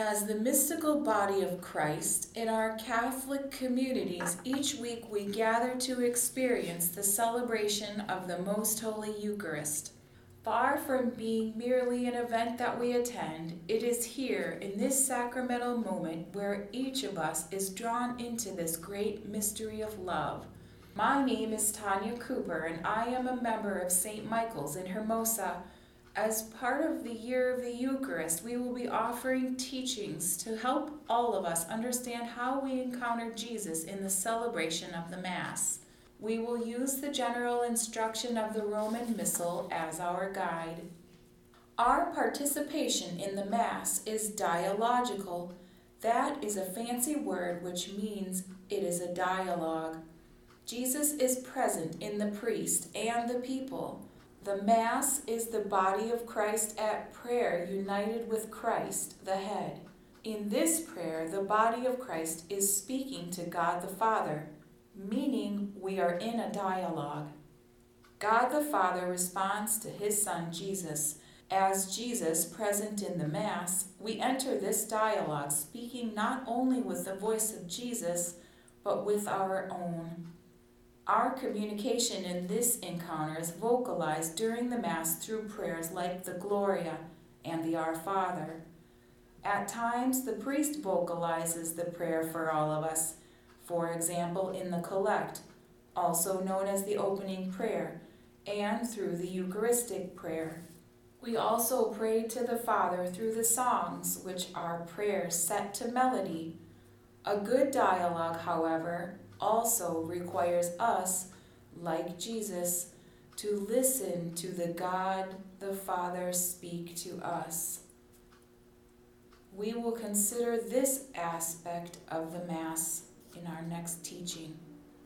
As the mystical body of Christ, in our Catholic communities, each week we gather to experience the celebration of the Most Holy Eucharist. Far from being merely an event that we attend, it is here in this sacramental moment where each of us is drawn into this great mystery of love. My name is Tanya Cooper, and I am a member of St. Michael's in Hermosa. As part of the year of the Eucharist, we will be offering teachings to help all of us understand how we encounter Jesus in the celebration of the Mass. We will use the general instruction of the Roman Missal as our guide. Our participation in the Mass is dialogical. That is a fancy word which means it is a dialogue. Jesus is present in the priest and the people. The Mass is the body of Christ at prayer, united with Christ, the head. In this prayer, the body of Christ is speaking to God the Father, meaning we are in a dialogue. God the Father responds to his Son Jesus. As Jesus present in the Mass, we enter this dialogue speaking not only with the voice of Jesus, but with our own. Our communication in this encounter is vocalized during the Mass through prayers like the Gloria and the Our Father. At times, the priest vocalizes the prayer for all of us, for example, in the Collect, also known as the opening prayer, and through the Eucharistic prayer. We also pray to the Father through the songs, which are prayers set to melody. A good dialogue, however, also requires us, like Jesus, to listen to the God the Father speak to us. We will consider this aspect of the Mass in our next teaching.